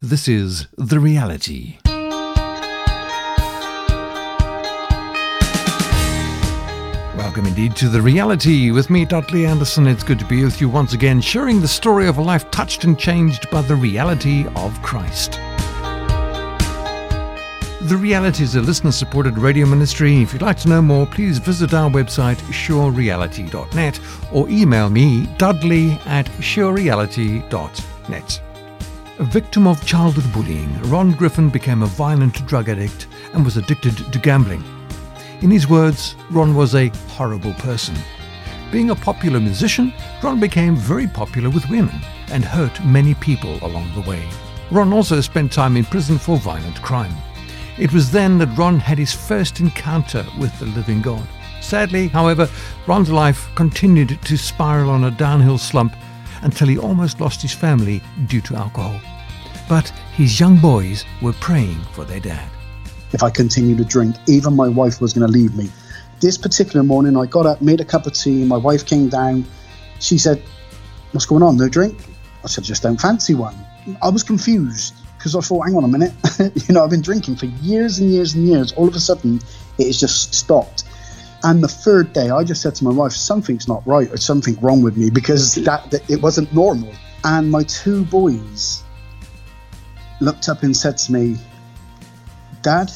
This is The Reality. Welcome indeed to The Reality with me, Dudley Anderson. It's good to be with you once again, sharing the story of a life touched and changed by the reality of Christ. The Reality is a listener supported radio ministry. If you'd like to know more, please visit our website, surereality.net, or email me, dudley at surereality.net. A victim of childhood bullying, Ron Griffin became a violent drug addict and was addicted to gambling. In his words, Ron was a horrible person. Being a popular musician, Ron became very popular with women and hurt many people along the way. Ron also spent time in prison for violent crime. It was then that Ron had his first encounter with the living God. Sadly, however, Ron's life continued to spiral on a downhill slump until he almost lost his family due to alcohol. But his young boys were praying for their dad. If I continued to drink, even my wife was going to leave me. This particular morning, I got up, made a cup of tea. My wife came down. She said, What's going on? No drink? I said, Just don't fancy one. I was confused because I thought, Hang on a minute. you know, I've been drinking for years and years and years. All of a sudden, it has just stopped. And the third day, I just said to my wife, something's not right or something wrong with me because that, that it wasn't normal. And my two boys looked up and said to me, Dad,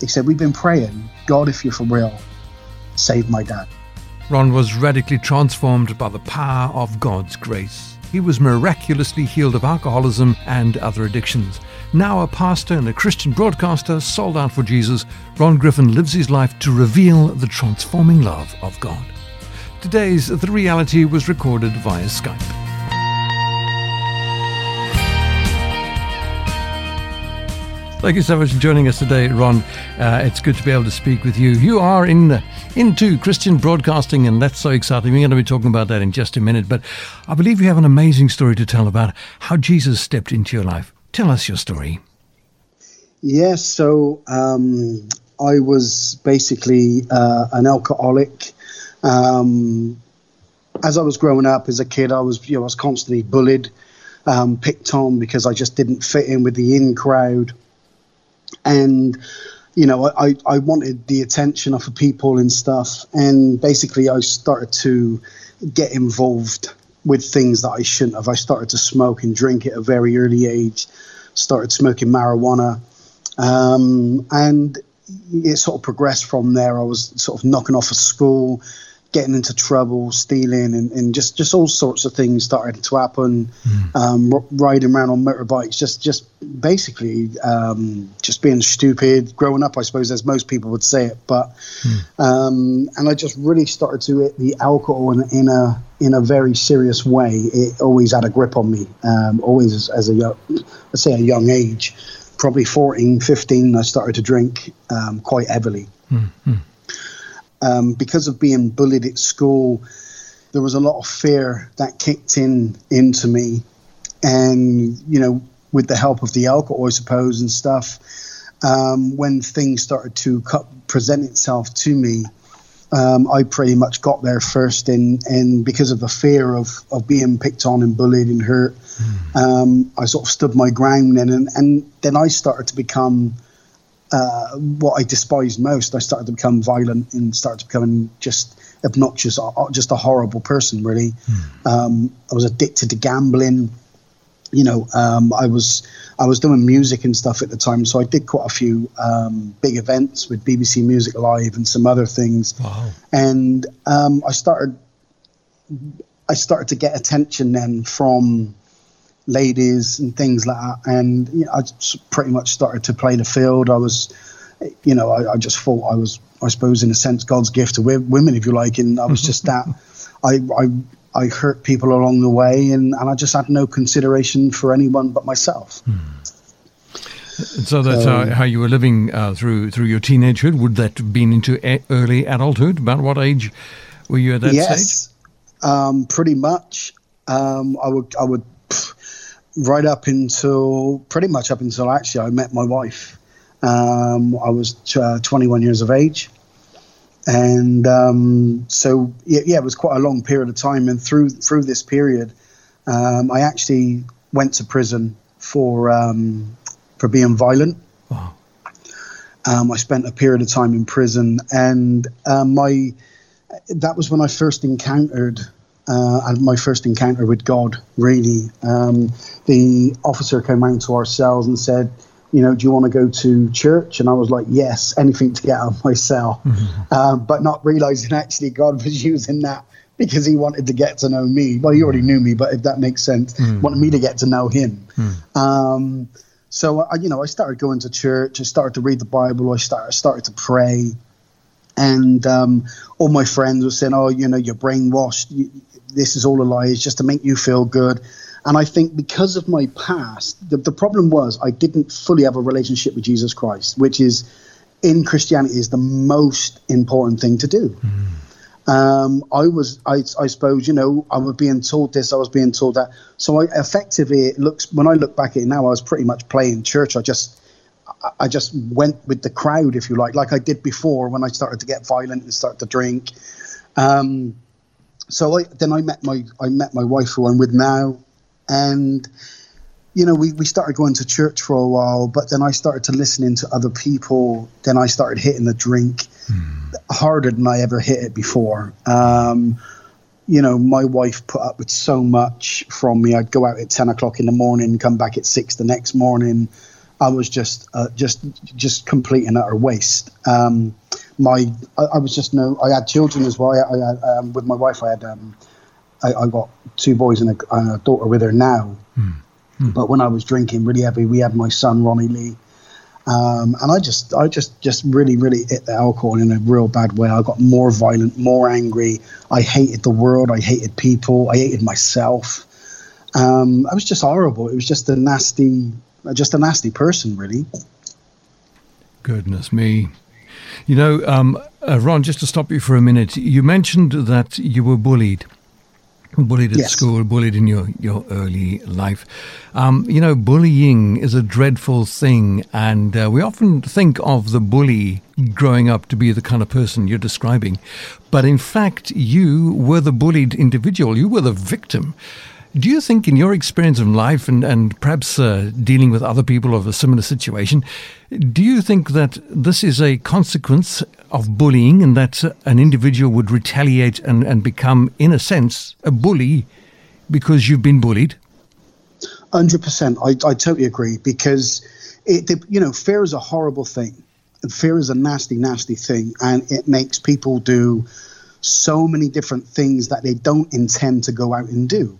he said, We've been praying, God, if you're for real, save my dad. Ron was radically transformed by the power of God's grace. He was miraculously healed of alcoholism and other addictions. Now a pastor and a Christian broadcaster sold out for Jesus, Ron Griffin lives his life to reveal the transforming love of God. Today's The Reality was recorded via Skype. Thank you so much for joining us today, Ron. Uh, it's good to be able to speak with you. You are in into Christian broadcasting, and that's so exciting. We're going to be talking about that in just a minute. But I believe you have an amazing story to tell about how Jesus stepped into your life. Tell us your story. Yes, so um, I was basically uh, an alcoholic. Um, as I was growing up as a kid, I was you know I was constantly bullied, um, picked on because I just didn't fit in with the in crowd and you know I, I wanted the attention of people and stuff. And basically i started to get involved with things that i shouldn't have. I started to smoke and drink at a very early age started smoking marijuana. Um, and it sort of progressed from there. I was sort of knocking off of school getting into trouble, stealing, and, and just, just all sorts of things started to happen. Mm. Um, r- riding around on motorbikes, just just basically um, just being stupid. Growing up, I suppose, as most people would say it, but mm. um, and I just really started to hit the alcohol in, in a in a very serious way. It always had a grip on me. Um, always as, as a young, let's say a young age, probably 14, 15, I started to drink um, quite heavily. Mm-hmm um, because of being bullied at school, there was a lot of fear that kicked in into me, and you know, with the help of the alcohol, I suppose, and stuff, um, when things started to cut, present itself to me, um, I pretty much got there first, and and because of the fear of of being picked on and bullied and hurt, mm. I sort of stood my ground, and and, and then I started to become uh, what I despised most. I started to become violent and started to become just obnoxious, just a horrible person, really. Mm. Um, I was addicted to gambling. You know, um, I was I was doing music and stuff at the time, so I did quite a few um, big events with BBC Music Live and some other things. Wow. And um, I started I started to get attention then from ladies and things like that. And you know, I pretty much started to play the field. I was, you know, I, I, just thought I was, I suppose, in a sense, God's gift to women, if you like. And I was just that. I, I, I hurt people along the way, and, and I just had no consideration for anyone but myself. Hmm. So that's um, how, how, you were living uh, through through your teenagehood. Would that have been into a- early adulthood? About what age were you at that yes, stage? Um, pretty much. Um, I would I would right up until pretty much up until actually I met my wife. Um, I was uh, 21 years of age. And um, so, yeah, yeah, it was quite a long period of time. And through through this period, um, I actually went to prison for um, for being violent. Wow. Um, I spent a period of time in prison, and uh, my that was when I first encountered uh, my first encounter with God. Really, um, the officer came round to our cells and said, "You know, do you want to go to church?" And I was like, "Yes, anything to get out of my cell," mm-hmm. um, but not realizing actually God was using that because he wanted to get to know me. Well, he already knew me, but if that makes sense, mm. wanted me to get to know him. Mm. Um, so I, you know, I started going to church. I started to read the Bible. I started started to pray, and um, all my friends were saying, "Oh, you know, you're brainwashed. You, this is all a lie. It's just to make you feel good." And I think because of my past, the, the problem was I didn't fully have a relationship with Jesus Christ, which is in Christianity is the most important thing to do. Mm. Um, I was, I, I, suppose, you know, I was being told this, I was being told that. So I, effectively, it looks when I look back at it now, I was pretty much playing church. I just, I just went with the crowd, if you like, like I did before when I started to get violent and start to drink. Um, so I, then I met my, I met my wife who I'm with now, and you know, we, we started going to church for a while, but then I started to listening to other people. Then I started hitting the drink mm. harder than I ever hit it before. Um, you know, my wife put up with so much from me. I'd go out at 10 o'clock in the morning, come back at six the next morning. I was just, uh, just, just complete and utter waste. Um, my, I, I, was just no, I had children as well. I, I um, with my wife, I had, um, I, I, got two boys and a, and a daughter with her now. Mm Mm. But when I was drinking really heavy, we had my son Ronnie Lee, um, and I just, I just, just really, really hit the alcohol in a real bad way. I got more violent, more angry. I hated the world. I hated people. I hated myself. Um, I was just horrible. It was just a nasty, just a nasty person, really. Goodness me. You know, um, uh, Ron, just to stop you for a minute, you mentioned that you were bullied bullied at yes. school, bullied in your, your early life. Um, you know, bullying is a dreadful thing, and uh, we often think of the bully growing up to be the kind of person you're describing. But in fact, you were the bullied individual, you were the victim. Do you think, in your experience of life and, and perhaps uh, dealing with other people of a similar situation, do you think that this is a consequence of bullying and that an individual would retaliate and, and become, in a sense, a bully because you've been bullied? 100%. I, I totally agree because, it, you know, fear is a horrible thing. Fear is a nasty, nasty thing. And it makes people do so many different things that they don't intend to go out and do.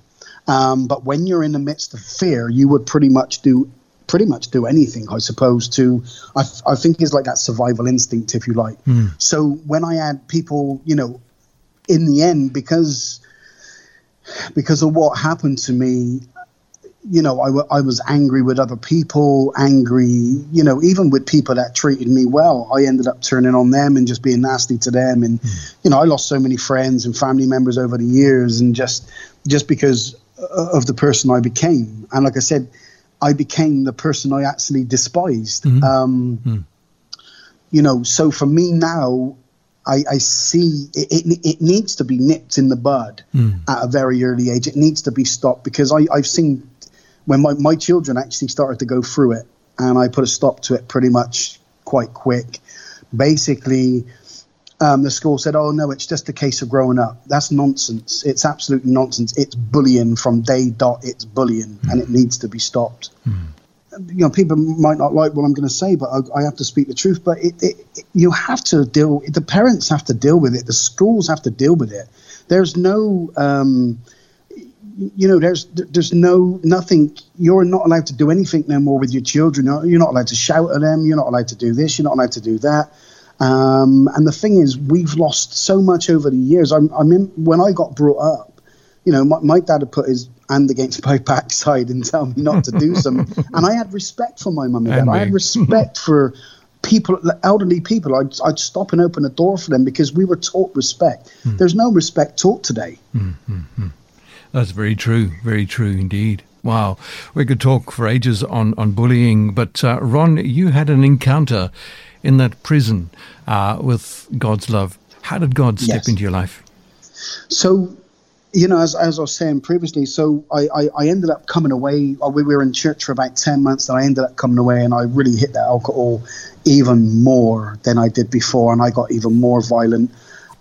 Um, but when you're in the midst of fear, you would pretty much do pretty much do anything, I suppose. To I, I think is like that survival instinct, if you like. Mm. So when I had people, you know, in the end, because because of what happened to me, you know, I, w- I was angry with other people, angry, you know, even with people that treated me well. I ended up turning on them and just being nasty to them. And, mm. you know, I lost so many friends and family members over the years. And just, just because of the person I became. And like I said, I became the person I actually despised. Mm-hmm. Um, mm. You know, so for me now, I, I see it, it, it, needs to be nipped in the bud mm. at a very early age. It needs to be stopped because I, I've seen when my, my children actually started to go through it, and I put a stop to it pretty much quite quick. Basically, um, the school said, "Oh no, it's just a case of growing up." That's nonsense. It's absolute nonsense. It's bullying from day dot. It's bullying, mm. and it needs to be stopped. Mm. You know, people might not like what I'm going to say, but I, I, have to speak the truth. But it, it, it, you have to deal. The parents have to deal with it. The schools have to deal with it. There's no. Um, you know, there's there's no nothing. You're not allowed to do anything no more with your children. You're not allowed to shout at them. You're not allowed to do this. You're not allowed to do that um, and the thing is, we've lost so much over the years. I'm, I mean, when I got brought up, you know, my, my dad had put his hand against my backside and tell me not to do something. and I had respect for my mum and dad. I had respect for people, elderly people. I'd, I'd stop and open a door for them because we were taught respect. Mm. There's no respect taught today. Mm-hmm. That's very true. Very true indeed. Wow. We could talk for ages on, on bullying, but uh, Ron, you had an encounter in that prison uh, with God's love. How did God step yes. into your life? So, you know, as, as I was saying previously, so I, I, I, ended up coming away. Uh, we were in church for about 10 months, and I ended up coming away, and I really hit that alcohol even more than I did before, and I got even more violent.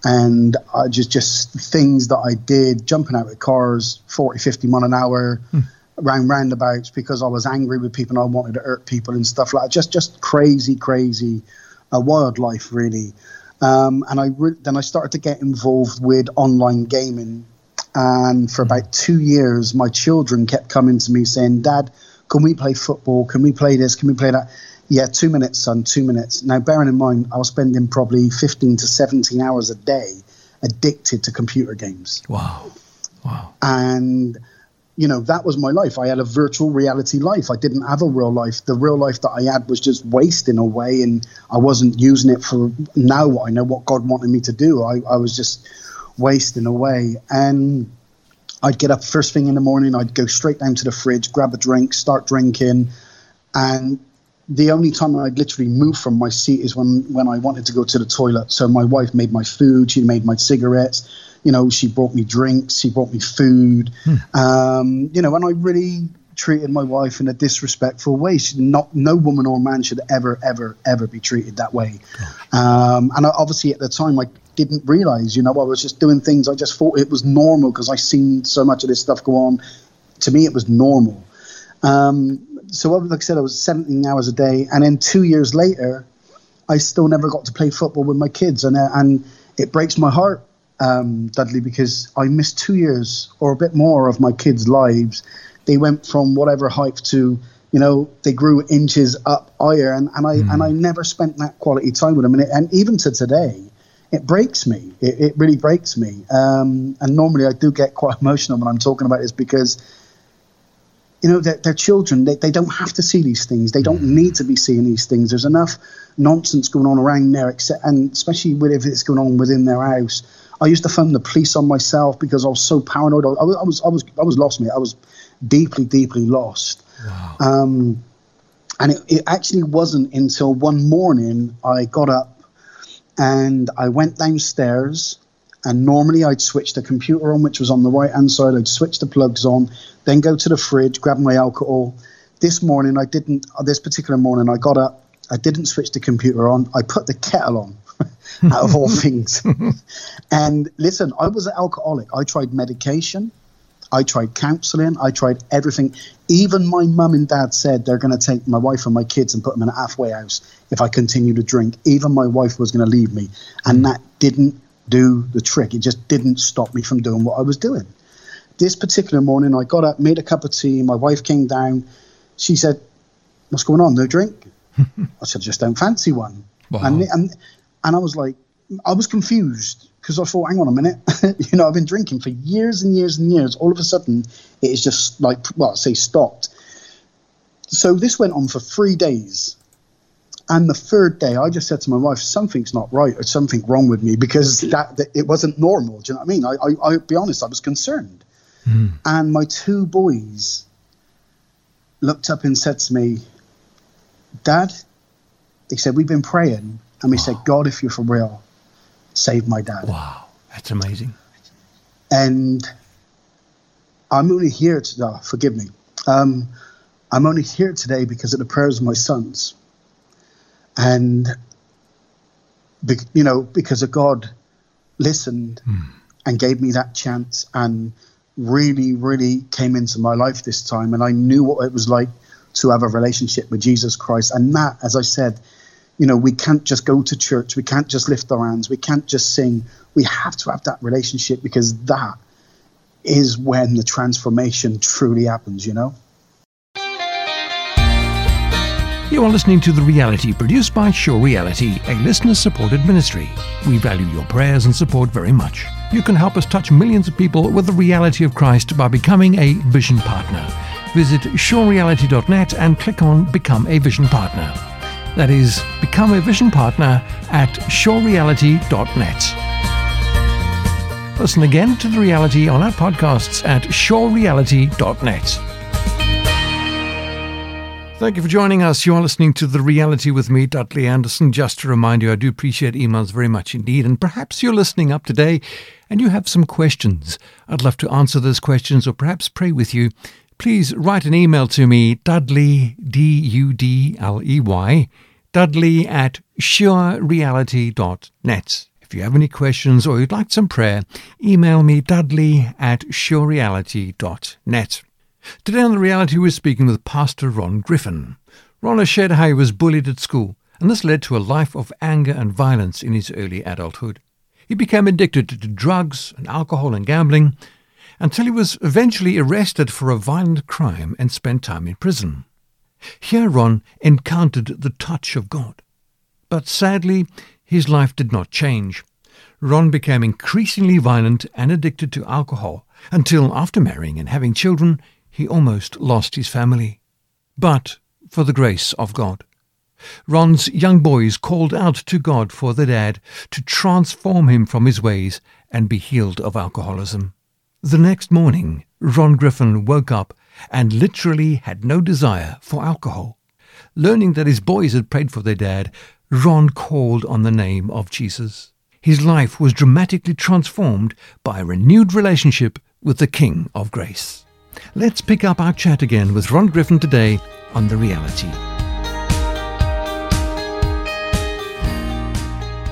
And I just, just things that I did, jumping out of cars 40, 50 mile an hour, hmm. Around roundabouts because I was angry with people and I wanted to hurt people and stuff like that. Just, just crazy, crazy uh, wildlife, really. Um, and I re- then I started to get involved with online gaming and for about two years, my children kept coming to me saying, Dad, can we play football? Can we play this? Can we play that? Yeah, two minutes, son, two minutes. Now, bearing in mind, I was spending probably 15 to 17 hours a day addicted to computer games. Wow. Wow. And, you know, that was my life. I had a virtual reality life. I didn't have a real life. The real life that I had was just wasting away, and I wasn't using it for now I know what God wanted me to do. I, I was just wasting away. And I'd get up first thing in the morning, I'd go straight down to the fridge, grab a drink, start drinking. And the only time I'd literally move from my seat is when, when I wanted to go to the toilet. So my wife made my food, she made my cigarettes, you know, she brought me drinks, she brought me food. Hmm. Um, you know, and I really treated my wife in a disrespectful way. She, not no woman or man should ever, ever, ever be treated that way. Um, and I, obviously at the time I didn't realize, you know, I was just doing things. I just thought it was normal because I seen so much of this stuff go on. To me, it was normal. Um, so, like I said, I was 17 hours a day, and then two years later, I still never got to play football with my kids, and uh, and it breaks my heart, um, Dudley, because I missed two years or a bit more of my kids' lives. They went from whatever height to you know, they grew inches up higher, and, and I mm. and I never spent that quality time with them. And, it, and even to today, it breaks me. It, it really breaks me. Um, and normally I do get quite emotional when I'm talking about this because, you know, they're, they're children. They, they don't have to see these things. They don't need to be seeing these things. There's enough nonsense going on around there, except, and especially with if it's going on within their house. I used to phone the police on myself because I was so paranoid. I, I was, I was, I was lost, mate. I was deeply, deeply lost. Wow. Um, and it, it actually wasn't until one morning I got up and I went downstairs. And normally I'd switch the computer on, which was on the right hand side. I'd switch the plugs on, then go to the fridge, grab my alcohol. This morning I didn't. Uh, this particular morning I got up. I didn't switch the computer on. I put the kettle on. out of all things. and listen, I was an alcoholic. I tried medication. I tried counseling. I tried everything. Even my mum and dad said they're going to take my wife and my kids and put them in a halfway house if I continue to drink. Even my wife was going to leave me. And mm. that didn't do the trick. It just didn't stop me from doing what I was doing. This particular morning, I got up, made a cup of tea. My wife came down. She said, What's going on? No drink? I said, Just don't fancy one. Wow. And, and, and I was like, I was confused because I thought, hang on a minute, you know, I've been drinking for years and years and years. All of a sudden, it is just like, well, I say stopped. So this went on for three days. And the third day, I just said to my wife, something's not right or something wrong with me because that, that it wasn't normal. Do you know what I mean? I, I, I'll be honest, I was concerned. Mm. And my two boys looked up and said to me, Dad, they said, we've been praying. And we said, God, if you're for real, save my dad. Wow, that's amazing. And I'm only here today, oh, forgive me. Um, I'm only here today because of the prayers of my sons. And, you know, because of God listened mm. and gave me that chance and really, really came into my life this time. And I knew what it was like to have a relationship with Jesus Christ. And that, as I said, you know, we can't just go to church. We can't just lift our hands. We can't just sing. We have to have that relationship because that is when the transformation truly happens, you know? You are listening to The Reality, produced by Sure Reality, a listener supported ministry. We value your prayers and support very much. You can help us touch millions of people with the reality of Christ by becoming a Vision Partner. Visit surereality.net and click on Become a Vision Partner. That is, become a vision partner at surereality.net. Listen again to the reality on our podcasts at surereality.net. Thank you for joining us. You are listening to The Reality with me, Dudley Anderson. Just to remind you, I do appreciate emails very much indeed. And perhaps you're listening up today and you have some questions. I'd love to answer those questions or perhaps pray with you. Please write an email to me, Dudley, D U D L E Y, Dudley at surereality.net. If you have any questions or you'd like some prayer, email me, Dudley at surereality.net. Today on The Reality, we're speaking with Pastor Ron Griffin. Ron has shared how he was bullied at school, and this led to a life of anger and violence in his early adulthood. He became addicted to drugs and alcohol and gambling until he was eventually arrested for a violent crime and spent time in prison. Here Ron encountered the touch of God. But sadly, his life did not change. Ron became increasingly violent and addicted to alcohol until, after marrying and having children, he almost lost his family. But for the grace of God. Ron's young boys called out to God for the dad to transform him from his ways and be healed of alcoholism. The next morning, Ron Griffin woke up and literally had no desire for alcohol. Learning that his boys had prayed for their dad, Ron called on the name of Jesus. His life was dramatically transformed by a renewed relationship with the King of Grace. Let's pick up our chat again with Ron Griffin today on The Reality.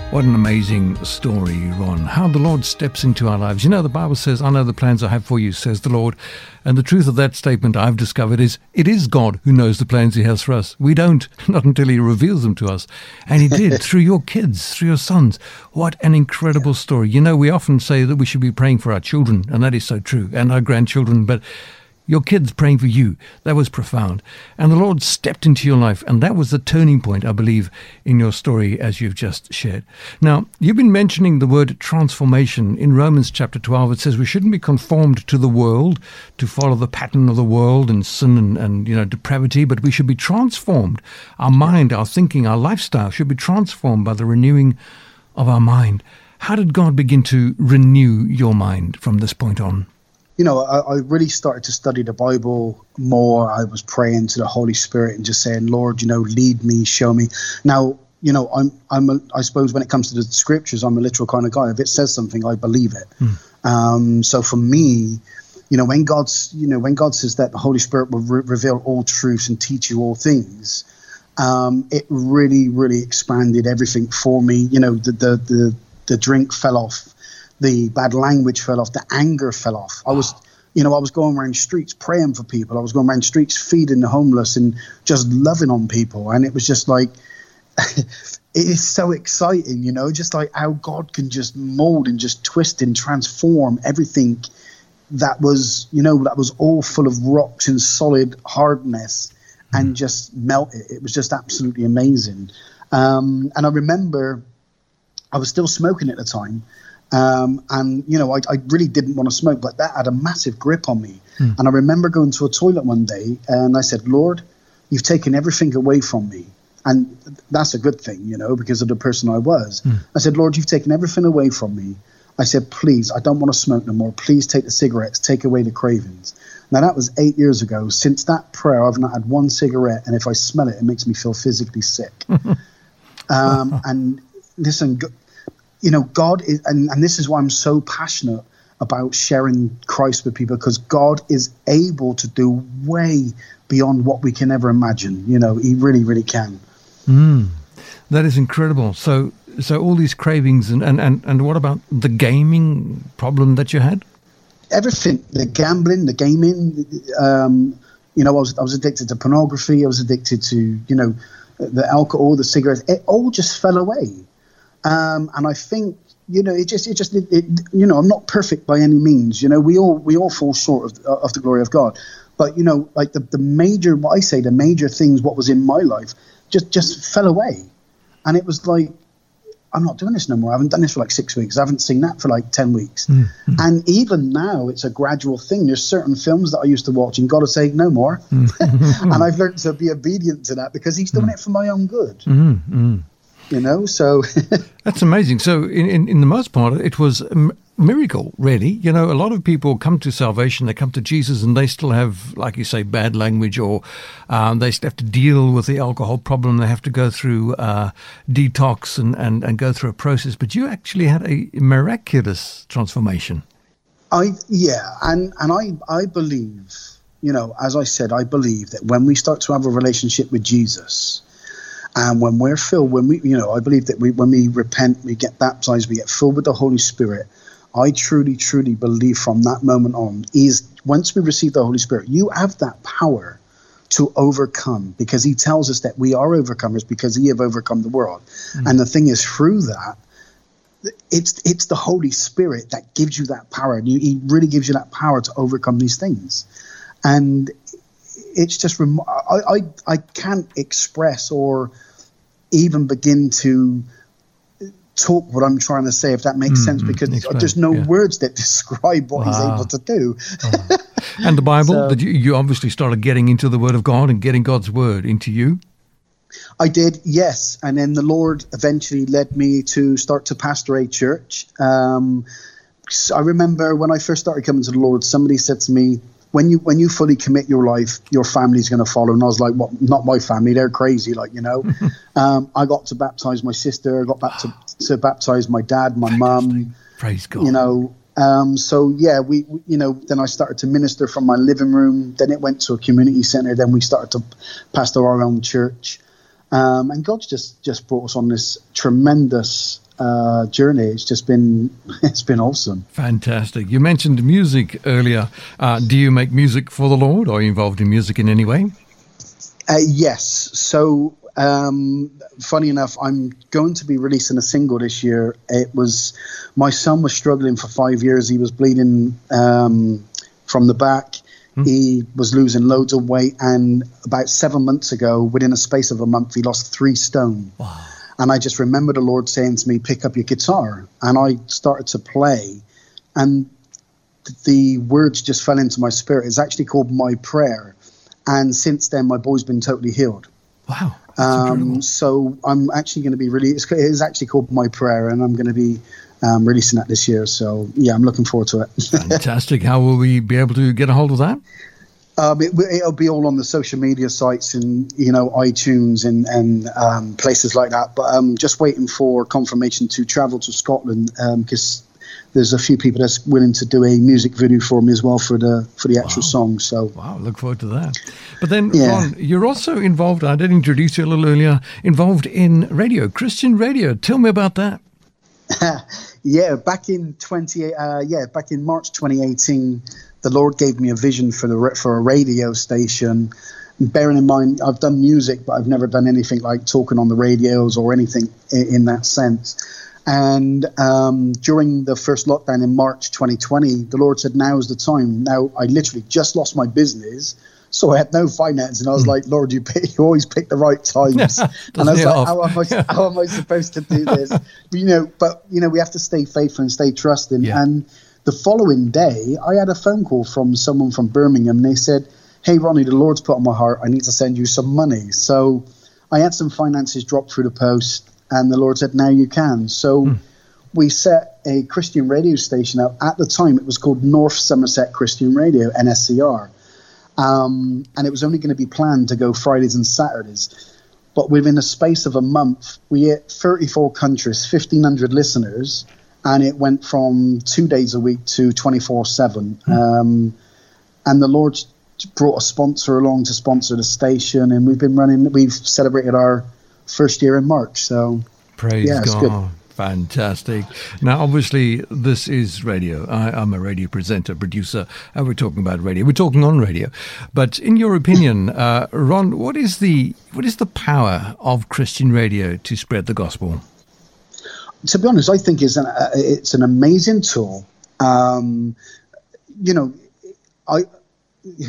What an amazing story, Ron. How the Lord steps into our lives. You know, the Bible says, I know the plans I have for you, says the Lord. And the truth of that statement I've discovered is it is God who knows the plans He has for us. We don't, not until He reveals them to us. And He did through your kids, through your sons. What an incredible story. You know, we often say that we should be praying for our children, and that is so true, and our grandchildren, but your kids praying for you. That was profound. And the Lord stepped into your life. And that was the turning point, I believe, in your story as you've just shared. Now, you've been mentioning the word transformation. In Romans chapter 12, it says we shouldn't be conformed to the world to follow the pattern of the world and sin and, and you know, depravity, but we should be transformed. Our mind, our thinking, our lifestyle should be transformed by the renewing of our mind. How did God begin to renew your mind from this point on? You know, I, I, really started to study the Bible more. I was praying to the Holy Spirit and just saying, Lord, you know, lead me, show me. Now, you know, I'm, I'm, a, I suppose when it comes to the scriptures, I'm a literal kind of guy. If it says something, I believe it. Mm. Um, so for me, you know, when God's, you know, when God says that the Holy Spirit will re- reveal all truths and teach you all things, um, it really, really expanded everything for me. You know, the, the, the, the drink fell off the bad language fell off, the anger fell off. I was, you know, I was going around streets praying for people. I was going around streets feeding the homeless and just loving on people. And it was just like, it is so exciting, you know, just like how God can just mold and just twist and transform everything that was, you know, that was all full of rocks and solid hardness and mm. just melt it. It was just absolutely amazing. Um, and I remember I was still smoking at the time. Um, and you know, I, I, really didn't want to smoke, but that had a massive grip on me. Mm. And I remember going to a toilet one day, and I said, "Lord, you've taken everything away from me." And that's a good thing, you know, because of the person I was. Mm. I said, Lord, you've taken everything away from me. I said, please, I don't want to smoke no more. Please take the cigarettes, take away the cravings. Now, that was eight years ago. Since that prayer, I've not had one cigarette, and if I smell it, it makes me feel physically sick. um, and listen, you know, God is, and, and this is why I'm so passionate about sharing Christ with people because God is able to do way beyond what we can ever imagine. You know, He really, really can. Mm, that is incredible. So, so all these cravings, and, and, and, and what about the gaming problem that you had? Everything the gambling, the gaming. Um, you know, I was, I was addicted to pornography, I was addicted to, you know, the alcohol, the cigarettes. It all just fell away. Um, and I think you know, it just, it just, it, it, you know, I'm not perfect by any means. You know, we all, we all fall short of, of the glory of God. But you know, like the, the major, what I say, the major things, what was in my life, just, just fell away, and it was like, I'm not doing this no more. I haven't done this for like six weeks. I haven't seen that for like ten weeks. Mm-hmm. And even now, it's a gradual thing. There's certain films that I used to watch, and God is saying no more. Mm-hmm. and I've learned to be obedient to that because He's doing mm-hmm. it for my own good. You know. So that's amazing. So in, in, in the most part, it was a miracle, really. You know, a lot of people come to salvation, they come to Jesus, and they still have, like you say, bad language, or um, they still have to deal with the alcohol problem. They have to go through uh, detox and, and, and go through a process. But you actually had a miraculous transformation. I yeah, and and I I believe, you know, as I said, I believe that when we start to have a relationship with Jesus, and when we're filled, when we, you know, I believe that we, when we repent, we get baptized, we get filled with the Holy Spirit. I truly, truly believe from that moment on is once we receive the Holy Spirit, you have that power to overcome because He tells us that we are overcomers because He have overcome the world. Mm. And the thing is, through that, it's it's the Holy Spirit that gives you that power. And he really gives you that power to overcome these things. And it's just rem- I, I I can't express or even begin to talk what I'm trying to say, if that makes mm, sense, because explain, there's no yeah. words that describe what wow. he's able to do. oh. And the Bible, so, you, you obviously started getting into the Word of God and getting God's Word into you. I did, yes. And then the Lord eventually led me to start to pastor a church. Um, I remember when I first started coming to the Lord, somebody said to me, when you when you fully commit your life, your family's going to follow. And I was like, "What? Well, not my family. They're crazy." Like you know, um, I got to baptize my sister. I got back to, to baptize my dad, my mum. Praise God. You know, um, so yeah, we, we, you know, then I started to minister from my living room. Then it went to a community center. Then we started to pastor our own church, um, and God's just just brought us on this tremendous uh, journey. It's just been it's been awesome. Fantastic. You mentioned music earlier. Uh, do you make music for the Lord? Are you involved in music in any way? Uh, yes. So um, funny enough, I'm going to be releasing a single this year. It was my son was struggling for five years. He was bleeding um, from the back. Hmm. He was losing loads of weight, and about seven months ago, within a space of a month, he lost three stone. Wow. And I just remember the Lord saying to me, "Pick up your guitar," and I started to play, and the words just fell into my spirit. It's actually called "My Prayer," and since then, my boy's been totally healed. Wow. Um, so I'm actually going to be really. It's, it's, actually called My Prayer, and I'm going to be um, releasing that this year. So yeah, I'm looking forward to it. Fantastic. How will we be able to get a hold of that? Um, it, will be all on the social media sites and you know iTunes and and um, places like that. But I'm um, just waiting for confirmation to travel to Scotland because um, there's a few people that's willing to do a music video for me as well for the for the actual wow. song. So wow, look forward to that. But then, yeah. Ron, you're also involved. I did introduce you a little earlier. Involved in radio, Christian radio. Tell me about that. yeah, back in twenty. Uh, yeah, back in March 2018, the Lord gave me a vision for the for a radio station. Bearing in mind, I've done music, but I've never done anything like talking on the radios or anything in, in that sense. And um, during the first lockdown in March 2020, the Lord said, "Now is the time." Now I literally just lost my business, so I had no finance, and I was mm. like, "Lord, you pick, you always pick the right times." and I was like, how am, I, how am I supposed to do this?" but, you know, but you know, we have to stay faithful and stay trusting. Yeah. And the following day, I had a phone call from someone from Birmingham. They said, "Hey, Ronnie, the Lord's put on my heart. I need to send you some money." So I had some finances dropped through the post and the Lord said, "Now you can." So mm. we set a Christian radio station up. At the time, it was called North Somerset Christian Radio (NSCR), um, and it was only going to be planned to go Fridays and Saturdays. But within a space of a month, we hit 34 countries, 1,500 listeners, and it went from two days a week to 24 7. Mm. Um, and the Lord brought a sponsor along to sponsor the station, and we've been running, we've celebrated our first year in March. So praise yeah, God. Good. Fantastic. Now, obviously, this is radio. I, am a radio presenter, producer, and we're talking about radio. We're talking on radio. But in your opinion, uh, Ron, what is the what is the power of Christian radio to spread the gospel? To be honest, I think it's an uh, it's an amazing tool. Um, you know, I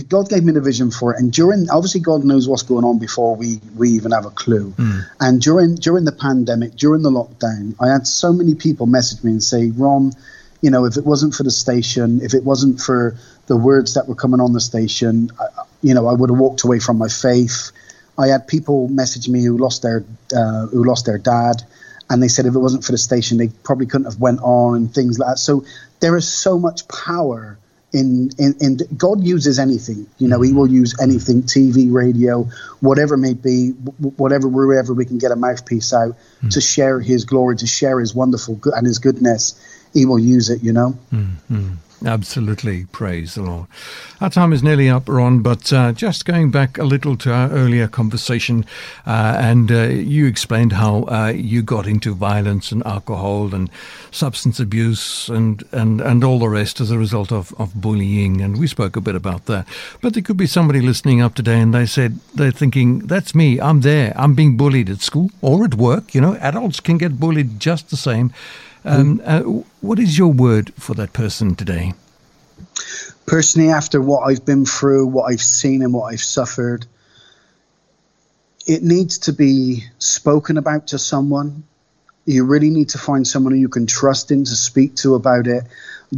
God gave me the vision for it, and during obviously God knows what's going on before we we even have a clue. Mm. And during during the pandemic, during the lockdown, I had so many people message me and say, "Ron, you know, if it wasn't for the station, if it wasn't for the words that were coming on the station, I, you know, I would have walked away from my faith. I had people message me who lost their uh, who lost their dad, and they said if it wasn't for the station, they probably couldn't have went on and things like that. So there is so much power in, in, in God uses anything. You know, He will use anything, TV, radio, whatever it may be, whatever wherever we can get a mouthpiece out mm. to share His glory, to share His wonderful good and His goodness. He will use it. You know. Mm-hmm. Absolutely. Praise the Lord. Our time is nearly up, Ron, but uh, just going back a little to our earlier conversation, uh, and uh, you explained how uh, you got into violence and alcohol and substance abuse and, and, and all the rest as a result of, of bullying, and we spoke a bit about that. But there could be somebody listening up today and they said, they're thinking, that's me, I'm there, I'm being bullied at school or at work. You know, adults can get bullied just the same. Um, uh, what is your word for that person today? Personally, after what I've been through, what I've seen, and what I've suffered, it needs to be spoken about to someone. You really need to find someone who you can trust in to speak to about it.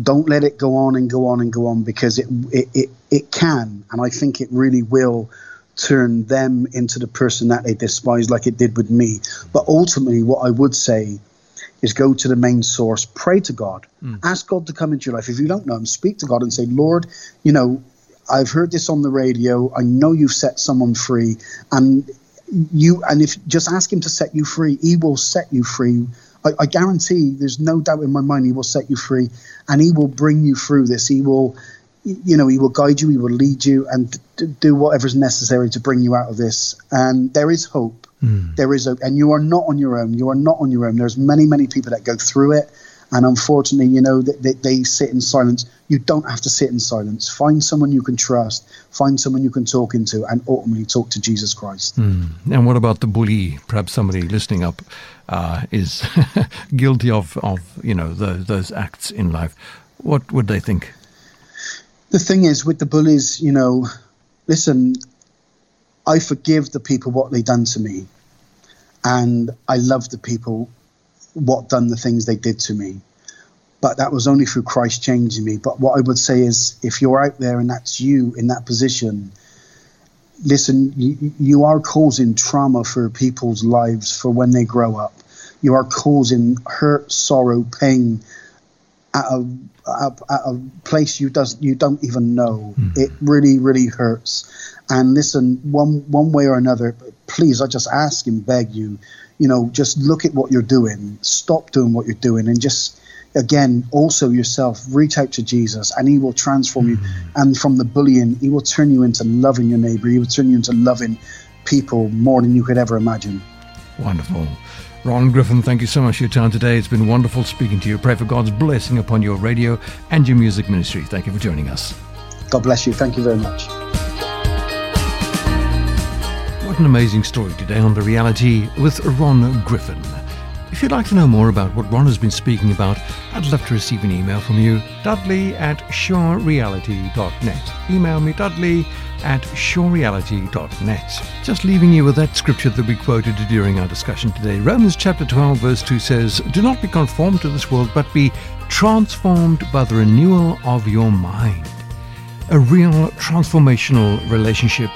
Don't let it go on and go on and go on because it it, it, it can, and I think it really will turn them into the person that they despise, like it did with me. But ultimately, what I would say is go to the main source, pray to God, mm. ask God to come into your life. If you don't know Him, speak to God and say, Lord, you know, I've heard this on the radio. I know you've set someone free, and you and if just ask Him to set you free, He will set you free. I, I guarantee, there's no doubt in my mind, He will set you free, and He will bring you through this. He will you know, he will guide you, he will lead you, and do whatever is necessary to bring you out of this. And there is hope. Mm. There is a, and you are not on your own. You are not on your own. There's many, many people that go through it, and unfortunately, you know, they, they, they sit in silence. You don't have to sit in silence. Find someone you can trust. Find someone you can talk into, and ultimately talk to Jesus Christ. Mm. And what about the bully? Perhaps somebody listening up uh, is guilty of, of you know those, those acts in life. What would they think? The thing is, with the bullies, you know, listen, I forgive the people what they done to me, and I love the people what done the things they did to me. But that was only through Christ changing me. But what I would say is, if you're out there and that's you in that position, listen, you, you are causing trauma for people's lives for when they grow up. You are causing hurt, sorrow, pain at a, at a place you does you don't even know. Mm. It really, really hurts. And listen, one one way or another, please, I just ask and beg you, you know, just look at what you're doing, stop doing what you're doing, and just again, also yourself, reach out to Jesus, and He will transform you. And from the bullying, He will turn you into loving your neighbor. He will turn you into loving people more than you could ever imagine. Wonderful. Ron Griffin, thank you so much for your time today. It's been wonderful speaking to you. Pray for God's blessing upon your radio and your music ministry. Thank you for joining us. God bless you. Thank you very much What an amazing story today on The Reality with Ron Griffin. If you'd like to know more about what Ron has been speaking about, I'd love to receive an email from you. Dudley at surereality.net. Email me dudley at surereality.net. Just leaving you with that scripture that we quoted during our discussion today. Romans chapter 12, verse 2 says, Do not be conformed to this world, but be transformed by the renewal of your mind. A real transformational relationship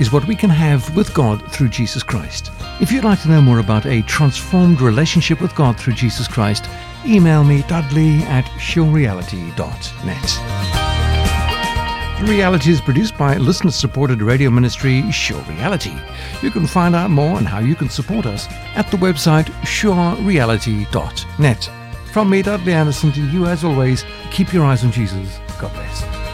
is what we can have with God through Jesus Christ. If you'd like to know more about a transformed relationship with God through Jesus Christ, email me dudley at surereality.net. The Reality is produced by listener supported radio ministry Sure Reality. You can find out more on how you can support us at the website surereality.net. From me, Dudley Anderson, to you as always, keep your eyes on Jesus. God bless.